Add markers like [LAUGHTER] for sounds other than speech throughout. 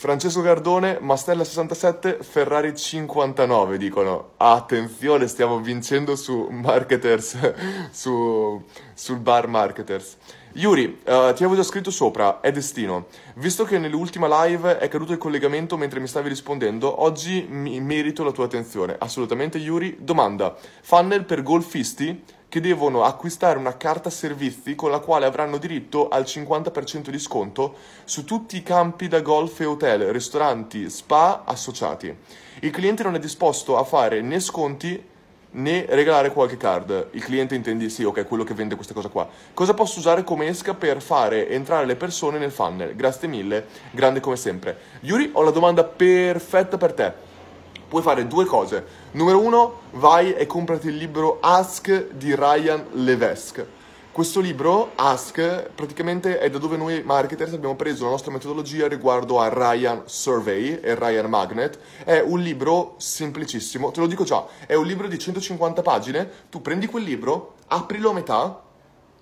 Francesco Gardone, Mastella 67, Ferrari 59 dicono. Attenzione, stiamo vincendo su Marketers, [LAUGHS] su, sul bar Marketers. Yuri, uh, ti avevo già scritto sopra, è destino. Visto che nell'ultima live è caduto il collegamento mentre mi stavi rispondendo, oggi mi merito la tua attenzione. Assolutamente Yuri. Domanda, funnel per golfisti? Che devono acquistare una carta servizi con la quale avranno diritto al 50% di sconto su tutti i campi da golf e hotel, ristoranti, spa associati. Il cliente non è disposto a fare né sconti né regalare qualche card. Il cliente intendi sì, ok, quello che vende questa cosa qua. Cosa posso usare come esca per fare entrare le persone nel funnel? Grazie mille, grande come sempre. Yuri, ho la domanda perfetta per te puoi fare due cose. Numero uno, vai e comprati il libro Ask di Ryan Levesque. Questo libro, Ask, praticamente è da dove noi marketers abbiamo preso la nostra metodologia riguardo a Ryan Survey e Ryan Magnet. È un libro semplicissimo, te lo dico già, è un libro di 150 pagine, tu prendi quel libro, aprilo a metà,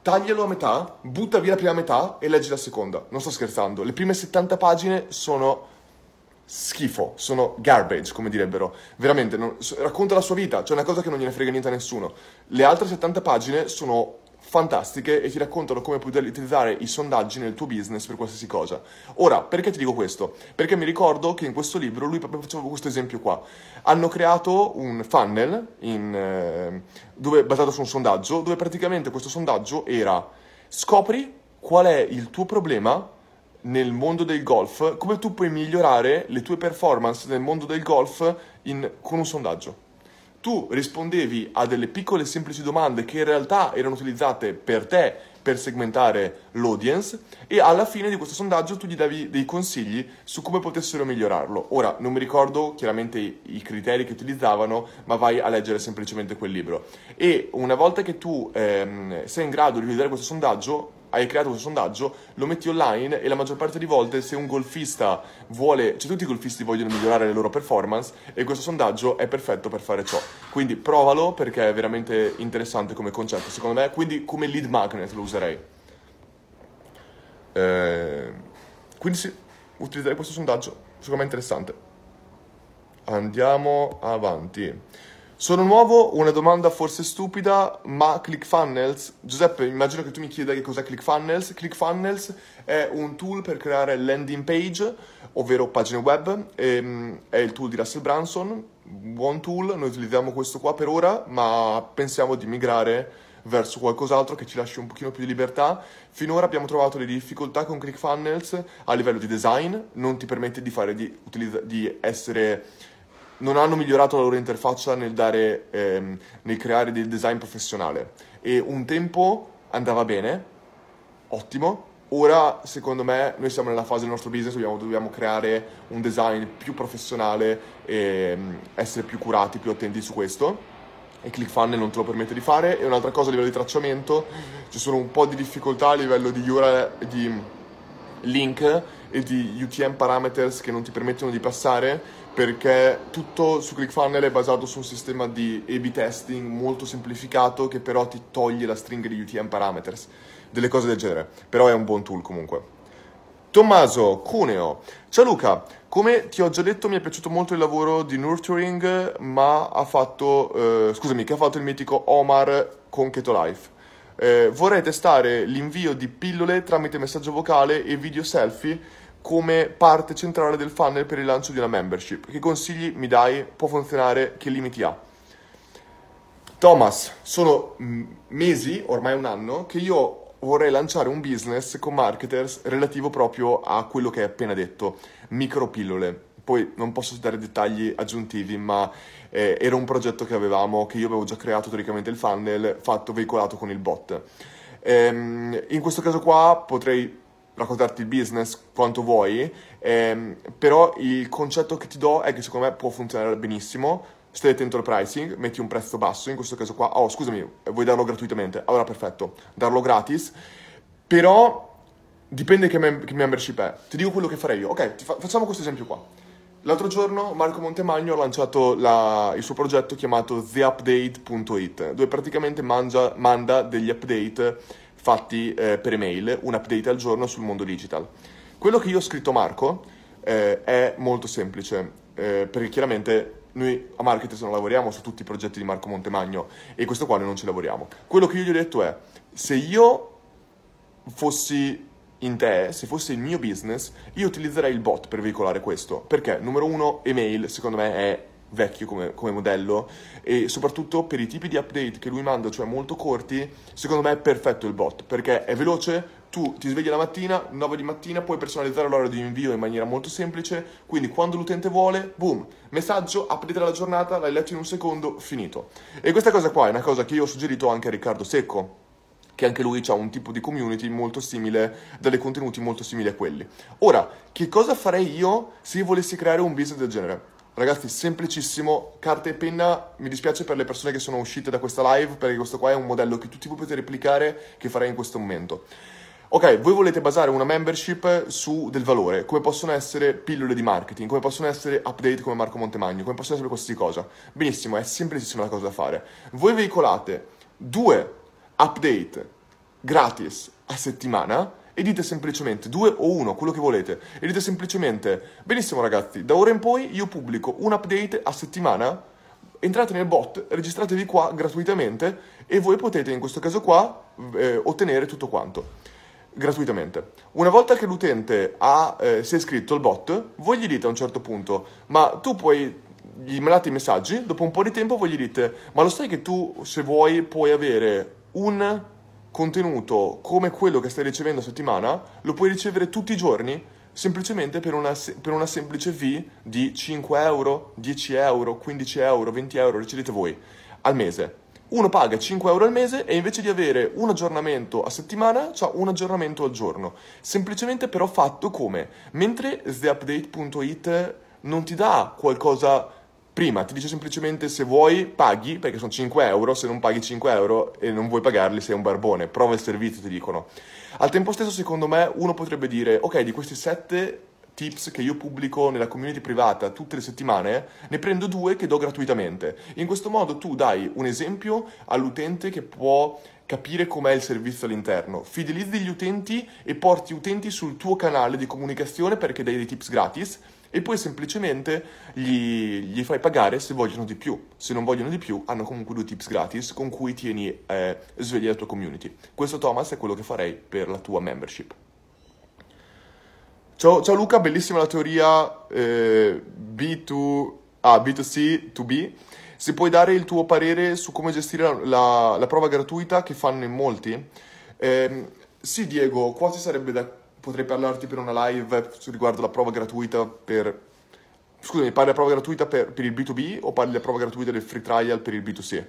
taglialo a metà, butta via la prima metà e leggi la seconda. Non sto scherzando, le prime 70 pagine sono schifo, sono garbage, come direbbero. Veramente, non, racconta la sua vita, cioè una cosa che non gliene frega niente a nessuno. Le altre 70 pagine sono fantastiche e ti raccontano come puoi utilizzare i sondaggi nel tuo business per qualsiasi cosa. Ora, perché ti dico questo? Perché mi ricordo che in questo libro lui proprio faceva questo esempio qua. Hanno creato un funnel in, eh, dove, basato su un sondaggio, dove praticamente questo sondaggio era scopri qual è il tuo problema nel mondo del golf, come tu puoi migliorare le tue performance nel mondo del golf in, con un sondaggio. Tu rispondevi a delle piccole e semplici domande che in realtà erano utilizzate per te per segmentare l'audience e alla fine di questo sondaggio tu gli davi dei consigli su come potessero migliorarlo. Ora, non mi ricordo chiaramente i, criteri che utilizzavano, ma vai a leggere semplicemente quel libro. E una volta che tu ehm, sei in grado di utilizzare questo sondaggio, hai creato questo sondaggio, lo metti online e la maggior parte di volte se un golfista vuole, cioè tutti i golfisti vogliono migliorare le loro performance e questo sondaggio è perfetto per fare ciò. Quindi provalo perché è veramente interessante come concetto, secondo me, quindi come lead magnet lo userei. Eh, quindi sì, utilizzare questo sondaggio, secondo me è interessante. Andiamo avanti. Sono nuovo, una domanda forse stupida, ma ClickFunnels, Giuseppe, immagino che tu mi chieda che cos'è ClickFunnels. ClickFunnels è un tool per creare landing page, ovvero pagine web, ehm, è il tool di Russell Branson, buon tool, noi utilizziamo questo qua per ora, ma pensiamo di migrare verso qualcos'altro che ci lasci un pochino più di libertà. Finora abbiamo trovato delle difficoltà con ClickFunnels a livello di design, non ti permette di, fare, di, di essere non hanno migliorato la loro interfaccia nel, dare, ehm, nel creare del design professionale. E un tempo andava bene, ottimo. Ora, secondo me, noi siamo nella fase del nostro business, dobbiamo, dobbiamo creare un design più professionale e um, essere più curati, più attenti su questo. E ClickFunnels non te lo permette di fare. E un'altra cosa a livello di tracciamento, ci sono un po' di difficoltà a livello di, URL, di link e di UTM parameters che non ti permettono di passare perché tutto su ClickFunnels è basato su un sistema di A-B testing molto semplificato che però ti toglie la stringa di UTM parameters, delle cose del genere, però è un buon tool comunque. Tommaso Cuneo, ciao Luca, come ti ho già detto mi è piaciuto molto il lavoro di Nurturing, ma ha fatto, eh, scusami, che ha fatto il mitico Omar con Keto Life. Eh, vorrei testare l'invio di pillole tramite messaggio vocale e video selfie come parte centrale del funnel per il lancio di una membership. Che consigli mi dai? Può funzionare? Che limiti ha? Thomas, sono mesi, ormai un anno, che io vorrei lanciare un business con marketers relativo proprio a quello che hai appena detto, micropillole. Poi non posso dare dettagli aggiuntivi, ma eh, era un progetto che avevamo, che io avevo già creato teoricamente il funnel, fatto, veicolato con il bot. Ehm, in questo caso qua potrei raccontarti il business quanto vuoi, ehm, però il concetto che ti do è che secondo me può funzionare benissimo. Stai attento al pricing, metti un prezzo basso, in questo caso qua, oh scusami, vuoi darlo gratuitamente? Allora perfetto, darlo gratis, però dipende che, mem- che membership è. Ti dico quello che farei io. Ok, fa- facciamo questo esempio qua. L'altro giorno Marco Montemagno ha lanciato la, il suo progetto chiamato theupdate.it, dove praticamente mangia, manda degli update fatti eh, per email, un update al giorno sul mondo digital. Quello che io ho scritto Marco eh, è molto semplice, eh, perché chiaramente noi a Marketers non lavoriamo su tutti i progetti di Marco Montemagno e questo qua noi non ci lavoriamo. Quello che io gli ho detto è, se io fossi in te, se fosse il mio business, io utilizzerei il bot per veicolare questo. Perché, numero uno, email, secondo me, è vecchio come, come, modello e soprattutto per i tipi di update che lui manda, cioè molto corti, secondo me è perfetto il bot perché è veloce, tu ti svegli la mattina, 9 di mattina, puoi personalizzare l'ora di invio in maniera molto semplice, quindi quando l'utente vuole, boom, messaggio, update della giornata, l'hai letto in un secondo, finito. E questa cosa qua è una cosa che io ho suggerito anche a Riccardo Secco, che anche lui ha un tipo di community molto simile, dei contenuti molto simili a quelli. Ora, che cosa farei io se io volessi creare un business del genere? Ragazzi, semplicissimo, carta e penna, mi dispiace per le persone che sono uscite da questa live, perché questo qua è un modello che tutti voi potete replicare, che farei in questo momento. Ok, voi volete basare una membership su del valore, come possono essere pillole di marketing, come possono essere update come Marco Montemagno, come possono essere qualsiasi cosa. Benissimo, è semplicissima la cosa da fare. Voi veicolate due update gratis a settimana e dite semplicemente due o uno, quello che volete, e dite semplicemente, benissimo ragazzi, da ora in poi io pubblico un update a settimana, entrate nel bot, registratevi qua gratuitamente e voi potete in questo caso qua eh, ottenere tutto quanto. Gratuitamente. Una volta che l'utente ha, eh, si è iscritto al bot, voi gli dite a un certo punto, ma tu puoi gli mandate i messaggi, dopo un po' di tempo voi gli dite, ma lo sai che tu se vuoi puoi avere un contenuto come quello che stai ricevendo a settimana, lo puoi ricevere tutti i giorni semplicemente per una, per una semplice fee di 5 euro, 10 euro, 15 euro, 20 euro, decidete voi, al mese. Uno paga 5 euro al mese e invece di avere un aggiornamento a settimana, ha un aggiornamento al giorno. Semplicemente però fatto come? Mentre theupdate.it non ti dà qualcosa prima ti dice semplicemente se vuoi paghi, perché sono 5 euro, se non paghi 5 euro e non vuoi pagarli sei un barbone, prova il servizio ti dicono. Al tempo stesso secondo me uno potrebbe dire ok di questi 7 tips che io pubblico nella community privata tutte le settimane, ne prendo due che do gratuitamente. In questo modo tu dai un esempio all'utente che può capire com'è il servizio all'interno, fidelizzi gli utenti e porti utenti sul tuo canale di comunicazione perché dai dei tips gratis e poi semplicemente gli, gli, fai pagare se vogliono di più. Se non vogliono di più, hanno comunque due tips gratis con cui tieni eh, sveglia la tua community. Questo, Thomas, è quello che farei per la tua membership. Ciao, ciao Luca, bellissima la teoria eh, B2, ah, B2C, 2B. Se puoi dare il tuo parere su come gestire la, la, la prova gratuita che fanno in molti. Eh, sì, Diego, quasi sarebbe da potrei parlarti per una live riguardo la prova gratuita per... Scusami, parli della prova gratuita per, per il B2B o parli della prova gratuita del free trial per il B2C?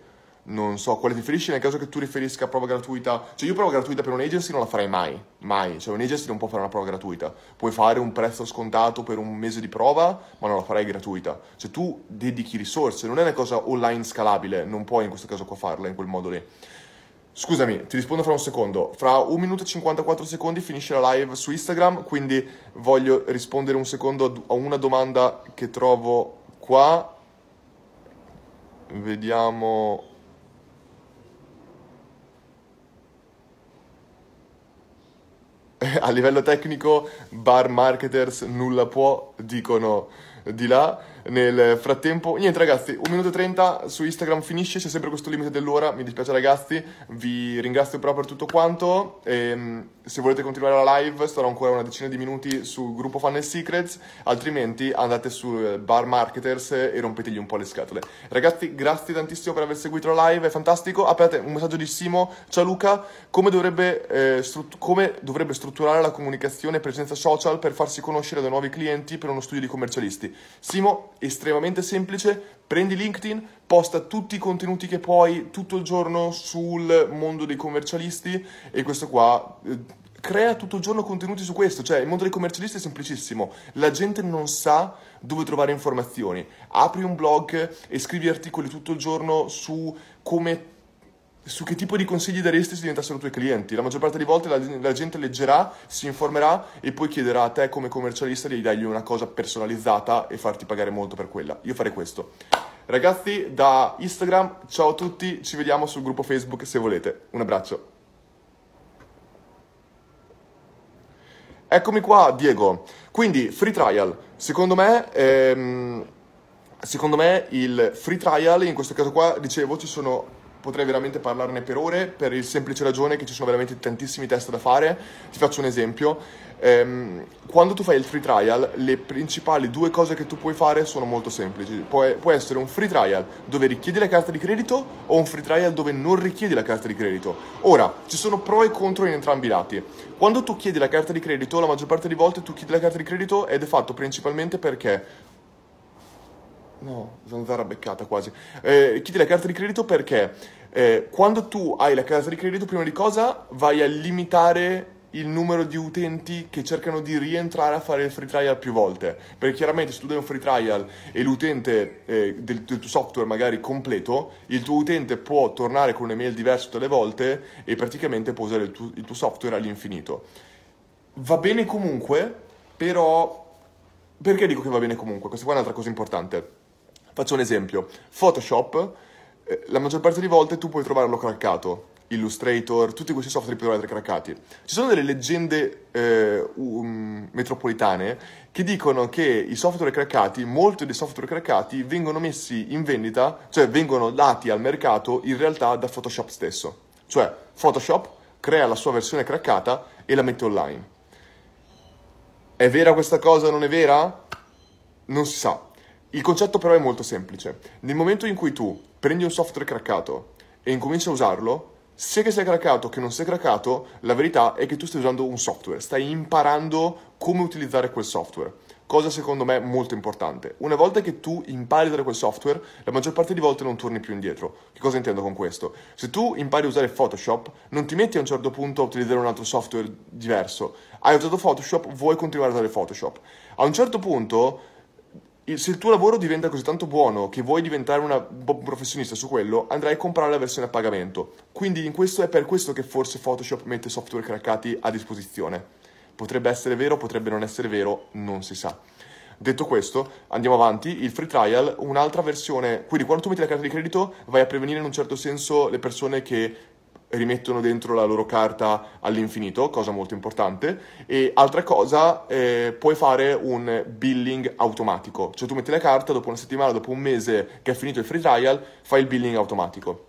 non so quale ti riferisci, nel caso che tu riferisca a prova gratuita, cioè io prova gratuita per un'agency non la farei mai, mai, cioè un'agency non può fare una prova gratuita, puoi fare un prezzo scontato per un mese di prova, ma non la farei gratuita, cioè tu dedichi risorse, non è una cosa online scalabile, non puoi in questo caso qua farla in quel modo lì. Scusami, ti rispondo fra un secondo. Fra un minuto e 54 secondi finisce la live su Instagram, quindi voglio rispondere un secondo a una domanda che trovo qua. Vediamo. [LAUGHS] A livello tecnico, bar marketers nulla può, dicono di là. Nel frattempo, niente ragazzi, 1 minuto e 30 su Instagram finisce, c'è sempre questo limite dell'ora, mi dispiace ragazzi, vi ringrazio però per tutto quanto. E, ehm, se volete continuare la live starò ancora una decina di minuti sul gruppo Funnel Secrets, altrimenti andate su eh, Bar Marketers e rompetegli un po' le scatole. Ragazzi, grazie tantissimo per aver seguito la live, è fantastico. Aspettate, un messaggio di Simo. Ciao Luca, come dovrebbe, eh, strut- come dovrebbe strutturare la comunicazione e presenza social per farsi conoscere da nuovi clienti per uno studio di commercialisti? Simo, estremamente semplice, prendi LinkedIn, posta tutti i contenuti che puoi tutto il giorno sul mondo dei commercialisti e questo qua eh, crea tutto il giorno contenuti su questo, cioè il mondo dei commercialisti è semplicissimo, la gente non sa dove trovare informazioni, apri un blog e scrivi articoli tutto il giorno su come su che tipo di consigli daresti se diventassero tuoi clienti. La maggior parte delle volte la, la, gente leggerà, si informerà e poi chiederà a te come commercialista di dargli una cosa personalizzata e farti pagare molto per quella. Io farei questo. Ragazzi, da Instagram, ciao a tutti, ci vediamo sul gruppo Facebook se volete. Un abbraccio. Eccomi qua, Diego. Quindi, free trial. Secondo me, ehm, secondo me il free trial, in questo caso qua, dicevo, ci sono potrei veramente parlarne per ore per il semplice ragione che ci sono veramente tantissimi test da fare. Ti faccio un esempio. Ehm, quando tu fai il free trial, le principali due cose che tu puoi fare sono molto semplici. Può, può essere un free trial dove richiedi la carta di credito o un free trial dove non richiedi la carta di credito. Ora, ci sono pro e contro in entrambi i lati. Quando tu chiedi la carta di credito, la maggior parte delle volte tu chiedi la carta di credito ed è fatto principalmente perché No, zanzara beccata quasi. Eh, chiedi la carta di credito perché eh, quando tu hai la carta di credito, prima di cosa vai a limitare il numero di utenti che cercano di rientrare a fare il free trial più volte. Perché chiaramente se tu dai un free trial e l'utente eh, del, del, tuo software magari completo, il tuo utente può tornare con un'email diversa tutte le volte e praticamente può usare il tuo, il tuo software all'infinito. Va bene comunque, però... Perché dico che va bene comunque? Questa qua è un'altra cosa importante. Faccio un esempio. Photoshop, eh, la maggior parte delle volte tu puoi trovarlo craccato Illustrator, tutti questi software li potete essere craccati. Ci sono delle leggende eh, um, metropolitane che dicono che i software craccati, molti dei software craccati vengono messi in vendita, cioè vengono dati al mercato in realtà da Photoshop stesso. Cioè Photoshop crea la sua versione craccata e la mette online. È vera questa cosa o non è vera? Non si sa. Il concetto però è molto semplice. Nel momento in cui tu prendi un software craccato e incominci a usarlo, sia che sia craccato che non sia craccato, la verità è che tu stai usando un software, stai imparando come utilizzare quel software. Cosa secondo me molto importante. Una volta che tu impari a usare quel software, la maggior parte di volte non torni più indietro. Che cosa intendo con questo? Se tu impari a usare Photoshop, non ti metti a un certo punto a utilizzare un altro software diverso. Hai usato Photoshop, vuoi continuare a usare Photoshop. A un certo punto se il tuo lavoro diventa così tanto buono che vuoi diventare una, un professionista su quello, andrai a comprare la versione a pagamento. Quindi questo è per questo che forse Photoshop mette software craccati a disposizione. Potrebbe essere vero, potrebbe non essere vero, non si sa. Detto questo, andiamo avanti. Il free trial, un'altra versione. Quindi, quando tu metti la carta di credito, vai a prevenire in un certo senso le persone che rimettono dentro la loro carta all'infinito, cosa molto importante. E altra cosa, eh, puoi fare un billing automatico, cioè tu metti la carta, dopo una settimana, dopo un mese che è finito il free trial, fai il billing automatico.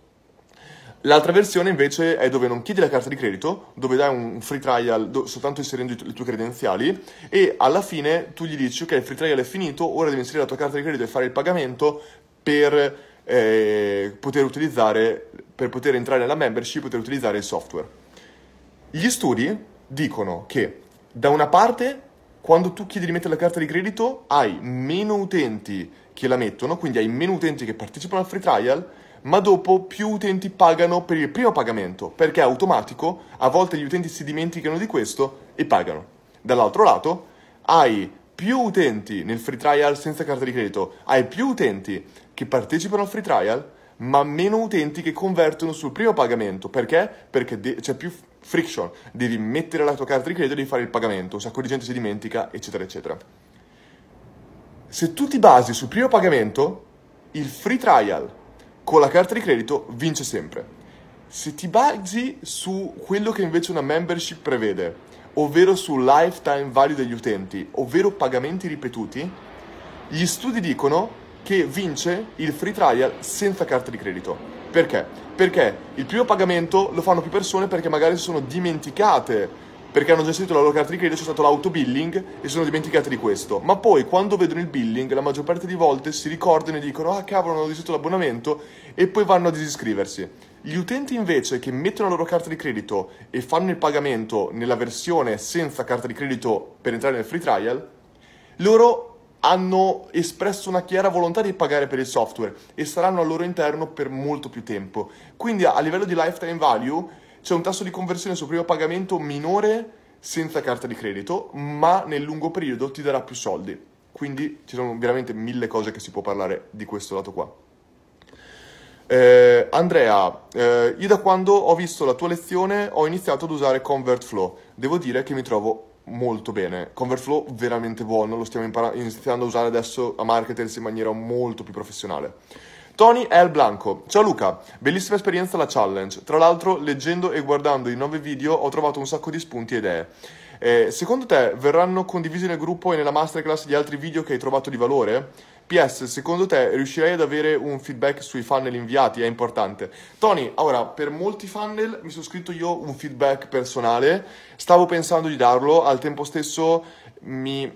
L'altra versione invece è dove non chiedi la carta di credito, dove dai un free trial do, soltanto inserendo le tue credenziali e alla fine tu gli dici ok il free trial è finito, ora devi inserire la tua carta di credito e fare il pagamento per eh, poter utilizzare, per poter entrare nella membership, poter utilizzare il software. Gli studi dicono che da una parte, quando tu chiedi di mettere la carta di credito, hai meno utenti che la mettono, quindi hai meno utenti che partecipano al free trial, ma dopo più utenti pagano per il primo pagamento, perché è automatico, a volte gli utenti si dimenticano di questo e pagano. Dall'altro lato, hai più utenti nel free trial senza carta di credito, hai più utenti che partecipano al free trial, ma meno utenti che convertono sul primo pagamento. Perché? Perché de- c'è più friction. Devi mettere la tua carta di credito e devi fare il pagamento. Un sacco di gente si dimentica, eccetera, eccetera. Se tu ti basi sul primo pagamento, il free trial con la carta di credito vince sempre. Se ti basi su quello che invece una membership prevede, ovvero sul lifetime value degli utenti, ovvero pagamenti ripetuti, gli studi dicono che vince il free trial senza carta di credito. Perché? Perché il primo pagamento lo fanno più persone perché magari si sono dimenticate perché hanno gestito la loro carta di credito, c'è stato l'autobilling e sono dimenticate di questo. Ma poi quando vedono il billing, la maggior parte di volte si ricordano e dicono ah cavolo, non ho gestito l'abbonamento e poi vanno a disiscriversi. Gli utenti invece che mettono la loro carta di credito e fanno il pagamento nella versione senza carta di credito per entrare nel free trial, loro hanno espresso una chiara volontà di pagare per il software e saranno al loro interno per molto più tempo. Quindi a livello di lifetime value c'è un tasso di conversione sul primo pagamento minore senza carta di credito, ma nel lungo periodo ti darà più soldi. Quindi ci sono veramente mille cose che si può parlare di questo lato qua. Eh, Andrea, eh, io da quando ho visto la tua lezione ho iniziato ad usare ConvertFlow. Devo dire che mi trovo molto bene. ConvertFlow veramente buono, lo stiamo impara- iniziando a usare adesso a marketers in maniera molto più professionale. Tony L. Blanco. Ciao Luca, bellissima esperienza la challenge. Tra l'altro, leggendo e guardando i nuovi video ho trovato un sacco di spunti e idee. Eh, secondo te verranno condivisi nel gruppo e nella masterclass gli altri video che hai trovato di valore? PS, secondo te riuscirei ad avere un feedback sui funnel inviati? È importante. Tony, ora, per molti funnel mi sono scritto io un feedback personale, stavo pensando di darlo, al tempo stesso mi,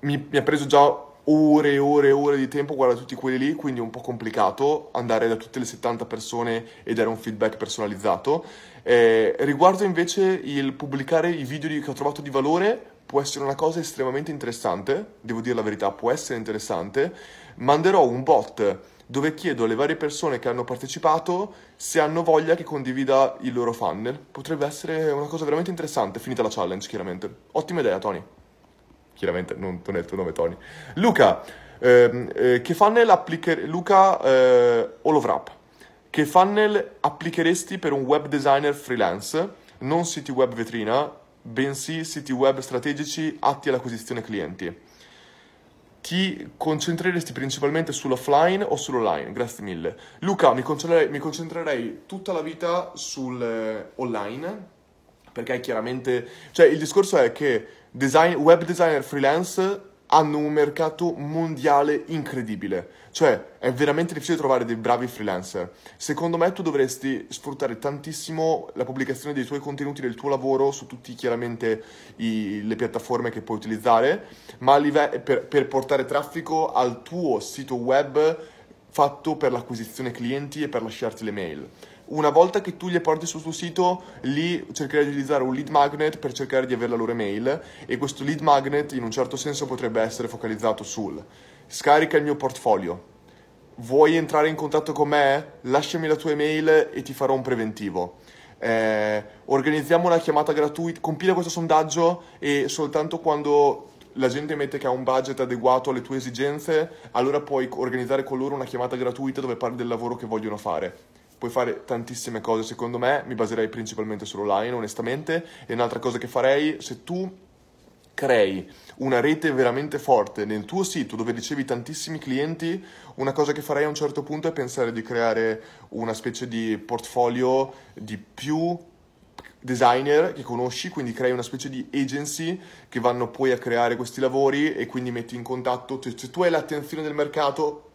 mi, mi ha preso già ore e ore e ore di tempo guardare tutti quelli lì, quindi è un po' complicato andare da tutte le 70 persone e dare un feedback personalizzato. Eh, riguardo invece il pubblicare i video che ho trovato di valore, può essere una cosa estremamente interessante, devo dire la verità, può essere interessante. Manderò un bot dove chiedo alle varie persone che hanno partecipato se hanno voglia che condivida il loro funnel. Potrebbe essere una cosa veramente interessante, finita la challenge, chiaramente. Ottima idea, Tony chiaramente non, non è il tuo nome Tony. Luca, ehm, eh, che funnel applicheresti, Luca eh, Olovrap, che funnel applicheresti per un web designer freelance, non siti web vetrina, bensì siti web strategici atti all'acquisizione clienti? Ti concentreresti principalmente sull'offline o sull'online? Grazie mille. Luca, mi concentrerei, mi concentrerei tutta la vita sull'online, eh, perché chiaramente... Cioè, il discorso è che design, web designer freelance hanno un mercato mondiale incredibile. Cioè, è veramente difficile trovare dei bravi freelancer. Secondo me tu dovresti sfruttare tantissimo la pubblicazione dei tuoi contenuti, del tuo lavoro su tutte chiaramente i, le piattaforme che puoi utilizzare, ma live- per, per portare traffico al tuo sito web fatto per l'acquisizione clienti e per lasciarti le mail una volta che tu li porti sul tuo sito, lì cercherai di utilizzare un lead magnet per cercare di avere la loro email e questo lead magnet in un certo senso potrebbe essere focalizzato sul scarica il mio portfolio, vuoi entrare in contatto con me? Lasciami la tua email e ti farò un preventivo. Eh, organizziamo una chiamata gratuita, compila questo sondaggio e soltanto quando la gente mette che ha un budget adeguato alle tue esigenze, allora puoi organizzare con loro una chiamata gratuita dove parli del lavoro che vogliono fare puoi fare tantissime cose, secondo me. Mi baserei principalmente sull'online, onestamente, e un'altra cosa che farei, se tu crei una rete veramente forte nel tuo sito dove ricevi tantissimi clienti, una cosa che farei a un certo punto è pensare di creare una specie di portfolio di più designer che conosci, quindi crei una specie di agency che vanno poi a creare questi lavori e quindi metti in contatto, cioè, se tu hai l'attenzione del mercato,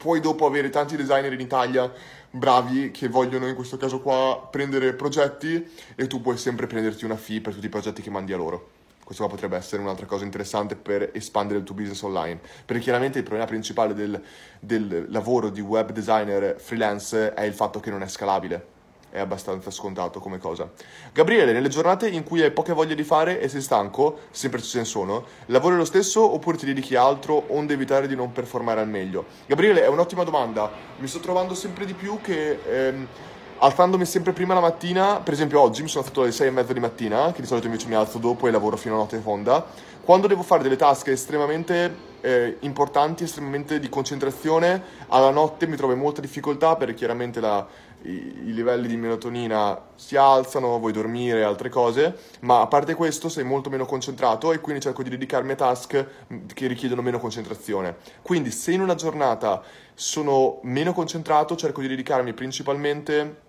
puoi dopo avere tanti designer in Italia bravi che vogliono in questo caso qua prendere progetti e tu puoi sempre prenderti una fee per tutti i progetti che mandi a loro. Questo qua potrebbe essere un'altra cosa interessante per espandere il tuo business online. Perché chiaramente il problema principale del, del lavoro di web designer freelance è il fatto che non è scalabile è abbastanza scontato come cosa. Gabriele, nelle giornate in cui hai poche voglie di fare e sei stanco, sempre ce ne sono, lavori lo stesso oppure ti dedichi altro onde evitare di non performare al meglio? Gabriele, è un'ottima domanda. Mi sto trovando sempre di più che ehm, alzandomi sempre prima la mattina, per esempio oggi mi sono alzato alle 6 e mezza di mattina, che di solito invece mi alzo dopo e lavoro fino a notte fonda, quando devo fare delle task estremamente eh, importanti, estremamente di concentrazione, alla notte mi trovo in molta difficoltà perché chiaramente la, i, i, livelli di melatonina si alzano, vuoi dormire, altre cose, ma a parte questo sei molto meno concentrato e quindi cerco di dedicarmi a task che richiedono meno concentrazione. Quindi se in una giornata sono meno concentrato, cerco di dedicarmi principalmente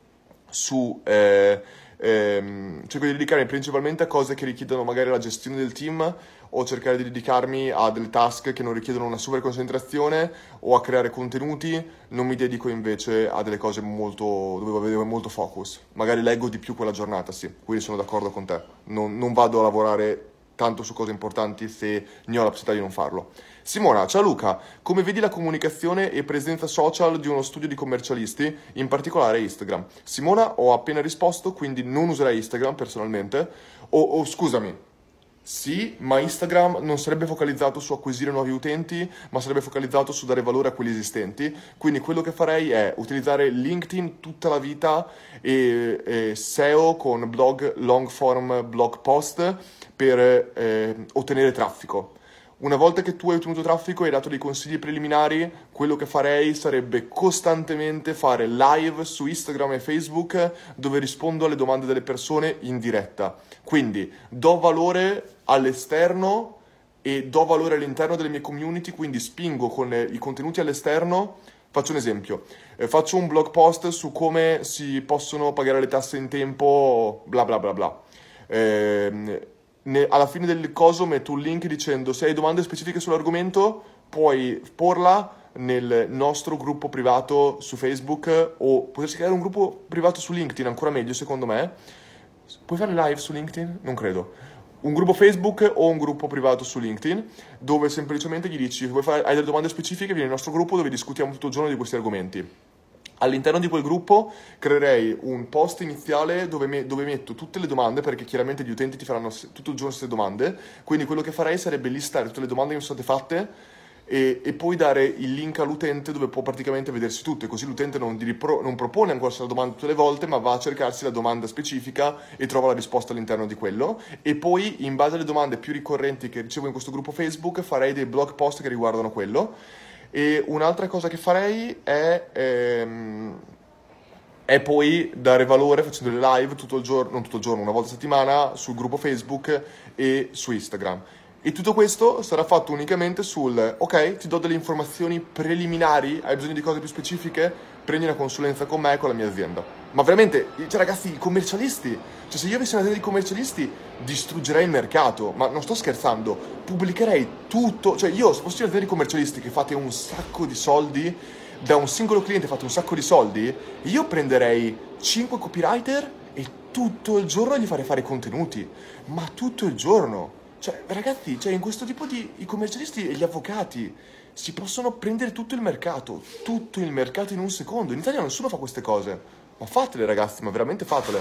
su... Eh, ehm, cerco di dedicarmi principalmente a cose che richiedono magari la gestione del team o cercare di dedicarmi a delle task che non richiedono una super concentrazione o a creare contenuti, non mi dedico invece a delle cose molto, dove avere molto focus. Magari leggo di più quella giornata, sì, quindi sono d'accordo con te. Non, non vado a lavorare tanto su cose importanti se ne ho la possibilità di non farlo. Simona, ciao Luca, come vedi la comunicazione e presenza social di uno studio di commercialisti, in particolare Instagram? Simona, ho appena risposto, quindi non userai Instagram personalmente. O, o scusami, sì, ma Instagram non sarebbe focalizzato su acquisire nuovi utenti, ma sarebbe focalizzato su dare valore a quelli esistenti. Quindi quello che farei è utilizzare LinkedIn tutta la vita e, e SEO con blog long form blog post per eh, ottenere traffico. Una volta che tu hai ottenuto traffico e hai dato dei consigli preliminari, quello che farei sarebbe costantemente fare live su Instagram e Facebook dove rispondo alle domande delle persone in diretta. Quindi do valore all'esterno e do valore all'interno delle mie community, quindi spingo con i contenuti all'esterno. Faccio un esempio, eh, faccio un blog post su come si possono pagare le tasse in tempo, bla bla bla bla. Eh, alla fine del coso metto un link dicendo se hai domande specifiche sull'argomento puoi porla nel nostro gruppo privato su Facebook o potresti creare un gruppo privato su LinkedIn, ancora meglio secondo me. Puoi fare live su LinkedIn? Non credo. Un gruppo Facebook o un gruppo privato su LinkedIn dove semplicemente gli dici vuoi fare, hai delle domande specifiche, vieni nel nostro gruppo dove discutiamo tutto il giorno di questi argomenti. All'interno di quel gruppo creerei un post iniziale dove, me, dove, metto tutte le domande, perché chiaramente gli utenti ti faranno tutto il giorno queste domande. Quindi quello che farei sarebbe listare tutte le domande che mi sono state fatte e, e, poi dare il link all'utente dove può praticamente vedersi tutte, così l'utente non, ripro- non propone ancora la domanda tutte le volte, ma va a cercarsi la domanda specifica e trova la risposta all'interno di quello. E poi, in base alle domande più ricorrenti che ricevo in questo gruppo Facebook, farei dei blog post che riguardano quello e un'altra cosa che farei è, ehm, è poi dare valore facendo le live tutto il giorno, non tutto il giorno, una volta a settimana sul gruppo Facebook e su Instagram. E tutto questo sarà fatto unicamente sul ok, ti do delle informazioni preliminari, hai bisogno di cose più specifiche, prendi una consulenza con me e con la mia azienda. Ma veramente, cioè ragazzi, i commercialisti, cioè se io avessi un'azienda di commercialisti distruggerei il mercato, ma non sto scherzando, pubblicherei tutto, cioè io se fossi un'azienda di commercialisti che fate un sacco di soldi, da un singolo cliente fate un sacco di soldi, io prenderei 5 copywriter e tutto il giorno gli farei fare contenuti, ma tutto il giorno cioè, ragazzi, cioè in questo tipo di i commercialisti e gli avvocati si possono prendere tutto il mercato, tutto il mercato in un secondo. In Italia nessuno fa queste cose. Ma fatele, ragazzi, ma veramente fatele.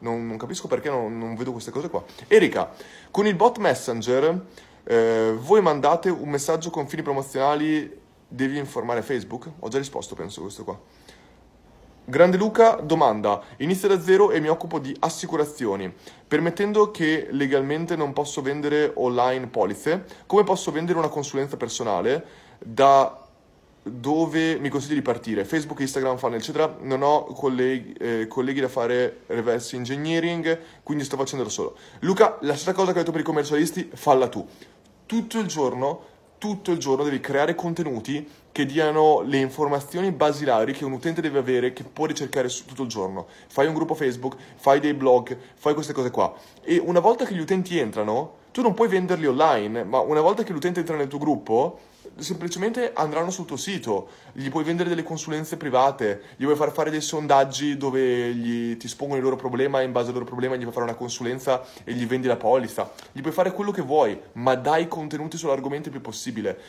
Non, non capisco perché non, non, vedo queste cose qua. Erika, con il bot Messenger eh, voi mandate un messaggio con fini promozionali, devi informare Facebook? Ho già risposto, penso, questo qua. Grande Luca domanda, inizio da zero e mi occupo di assicurazioni, permettendo che legalmente non posso vendere online polizze, come posso vendere una consulenza personale da dove mi consigli di partire? Facebook, Instagram, funnel, eccetera. Non ho colleghi, eh, colleghi da fare reverse engineering, quindi sto facendo da solo. Luca, la stessa cosa che ho detto per i commercialisti, falla tu. Tutto il giorno tutto il giorno devi creare contenuti che diano le informazioni basilari che un utente deve avere, che può ricercare tutto il giorno. Fai un gruppo Facebook, fai dei blog, fai queste cose qua. E una volta che gli utenti entrano, tu non puoi venderli online, ma una volta che l'utente entra nel tuo gruppo, semplicemente andranno sul tuo sito, gli puoi vendere delle consulenze private, gli puoi far fare dei sondaggi dove gli, ti espongono il loro problema e in base al loro problema gli puoi fare una consulenza e gli vendi la polizza. Gli puoi fare quello che vuoi, ma dai contenuti sull'argomento il più possibile.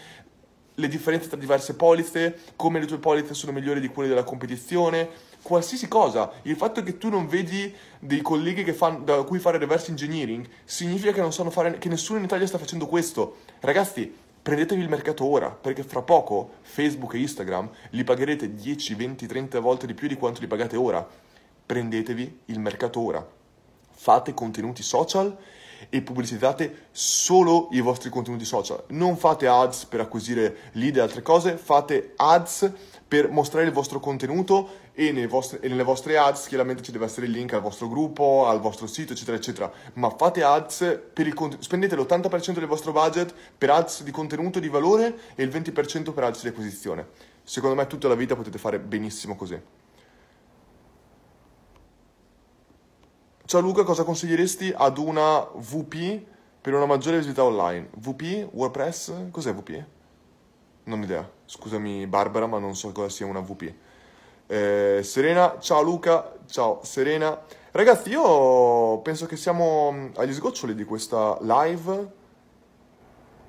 Le differenze tra diverse polizze, come le tue polizze sono migliori di quelle della competizione, qualsiasi cosa. Il fatto che tu non vedi dei colleghi fan, da cui fare reverse engineering significa che, fare, che nessuno in Italia sta facendo questo. Ragazzi, prendetevi il mercato ora, perché fra poco Facebook e Instagram li pagherete 10, 20, 30 volte di più di quanto li pagate ora. Prendetevi il mercato ora. Fate contenuti social e pubblicizzate solo i vostri contenuti social. Non fate ads per acquisire lead e altre cose, fate ads per mostrare il vostro contenuto e, vostri, e, nelle vostre ads chiaramente ci deve essere il link al vostro gruppo, al vostro sito, eccetera, eccetera. Ma fate ads per il spendete l'80% del vostro budget per ads di contenuto di valore e il 20% per ads di acquisizione. Secondo me tutta la vita potete fare benissimo così. Ciao Luca, cosa consiglieresti ad una VP per una maggiore visibilità online? VP? WordPress? Cos'è VP? Non ho idea. Scusami Barbara, ma non so cosa sia una VP. Eh, Serena, ciao Luca, ciao Serena. Ragazzi, io penso che siamo agli sgoccioli di questa live.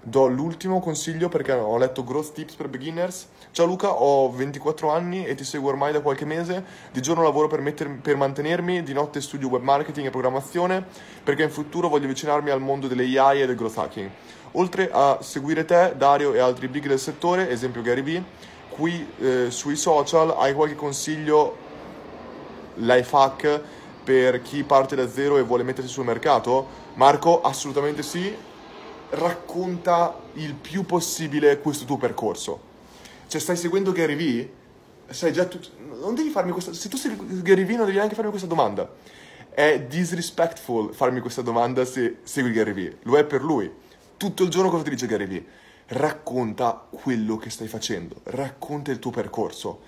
Do l'ultimo consiglio perché ho letto Growth Tips per Beginners. Ciao Luca, ho 24 anni e ti seguo ormai da qualche mese. Di giorno lavoro per, mettermi, per mantenermi, di notte studio web marketing e programmazione perché in futuro voglio avvicinarmi al mondo delle AI e del growth hacking. Oltre a seguire te, Dario e altri big del settore, esempio Gary Vee, qui eh, sui social hai qualche consiglio life hack per chi parte da zero e vuole mettersi sul mercato? Marco, assolutamente sì. Racconta il più possibile questo tuo percorso. Cioè, stai seguendo Gary Vee? Sai già tu... Non devi farmi questa... Se tu sei Gary Vee non devi neanche farmi questa domanda. È disrespectful farmi questa domanda se segui Gary Vee. Lo è per lui. Tutto il giorno cosa ti dice Gary Vee? Racconta quello che stai facendo, racconta il tuo percorso.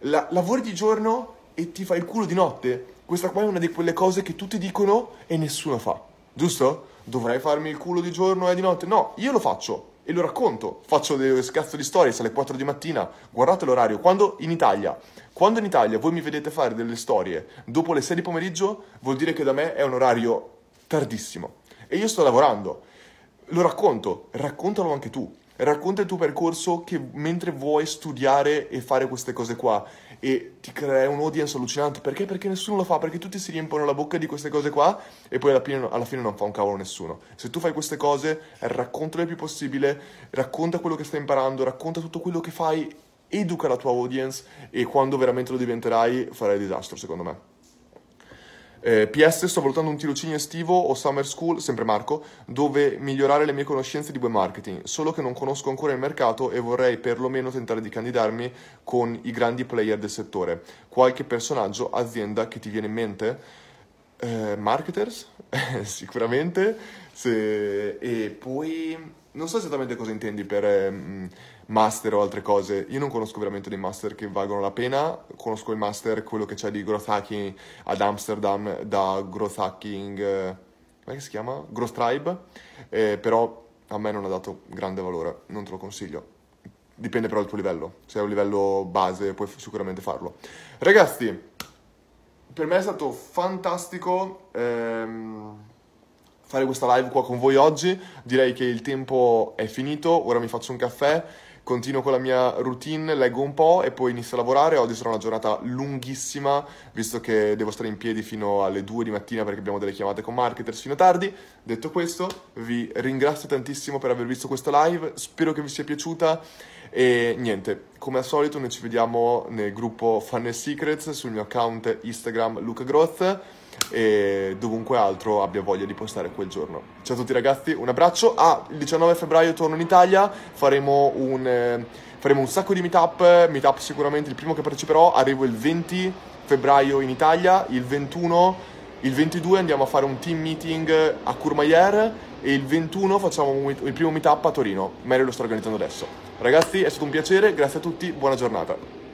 La, lavori di giorno e ti fai il culo di notte. Questa qua è una di quelle cose che tutti dicono e nessuno fa, giusto? dovrei farmi il culo di giorno e di notte. No, io lo faccio e lo racconto. Faccio delle scazzo di stories alle 4 di mattina. Guardate l'orario. Quando in Italia, quando in Italia voi mi vedete fare delle storie dopo le 6 di pomeriggio, vuol dire che da me è un orario tardissimo. E io sto lavorando. Lo racconto, raccontalo anche tu. Racconta il tuo percorso che mentre vuoi studiare e fare queste cose qua e ti crea un audience allucinante. Perché? Perché nessuno lo fa, perché tutti si riempiono la bocca di queste cose qua e poi alla fine, alla fine non fa un cavolo nessuno. Se tu fai queste cose, raccontale il più possibile, racconta quello che stai imparando, racconta tutto quello che fai, educa la tua audience e quando veramente lo diventerai farai disastro, secondo me. Eh, PS, sto valutando un tirocinio estivo o summer school, sempre Marco, dove migliorare le mie conoscenze di web marketing, solo che non conosco ancora il mercato e vorrei perlomeno tentare di candidarmi con i grandi player del settore. Qualche personaggio, azienda che ti viene in mente? Eh, marketers, [LAUGHS] sicuramente, Se... e poi non so esattamente cosa intendi per... Eh, master o altre cose. Io non conosco veramente dei master che valgono la pena, conosco il master, quello che c'è di growth hacking ad Amsterdam da growth hacking, eh, come si chiama? Growth Tribe, eh, però a me non ha dato grande valore, non te lo consiglio. Dipende però dal tuo livello, se hai un livello base puoi sicuramente farlo. Ragazzi, per me è stato fantastico ehm, fare questa live qua con voi oggi, direi che il tempo è finito, ora mi faccio un caffè continuo con la mia routine, leggo un po' e poi inizio a lavorare. Oggi sarà una giornata lunghissima, visto che devo stare in piedi fino alle 2 di mattina perché abbiamo delle chiamate con marketers fino a tardi. Detto questo, vi ringrazio tantissimo per aver visto questa live, spero che vi sia piaciuta e niente, come al solito noi ci vediamo nel gruppo Funnel Secrets sul mio account Instagram Luca Groth e dovunque altro abbia voglia di postare quel giorno. Ciao a tutti ragazzi, un abbraccio. Ah, il 19 febbraio torno in Italia, faremo un, eh, faremo un sacco di meetup, meetup sicuramente il primo che parteciperò, arrivo il 20 febbraio in Italia, il 21, il 22 andiamo a fare un team meeting a Courmayeur e il 21 facciamo il primo meetup a Torino. Mario lo sto organizzando adesso. Ragazzi, è stato un piacere, grazie a tutti, buona giornata.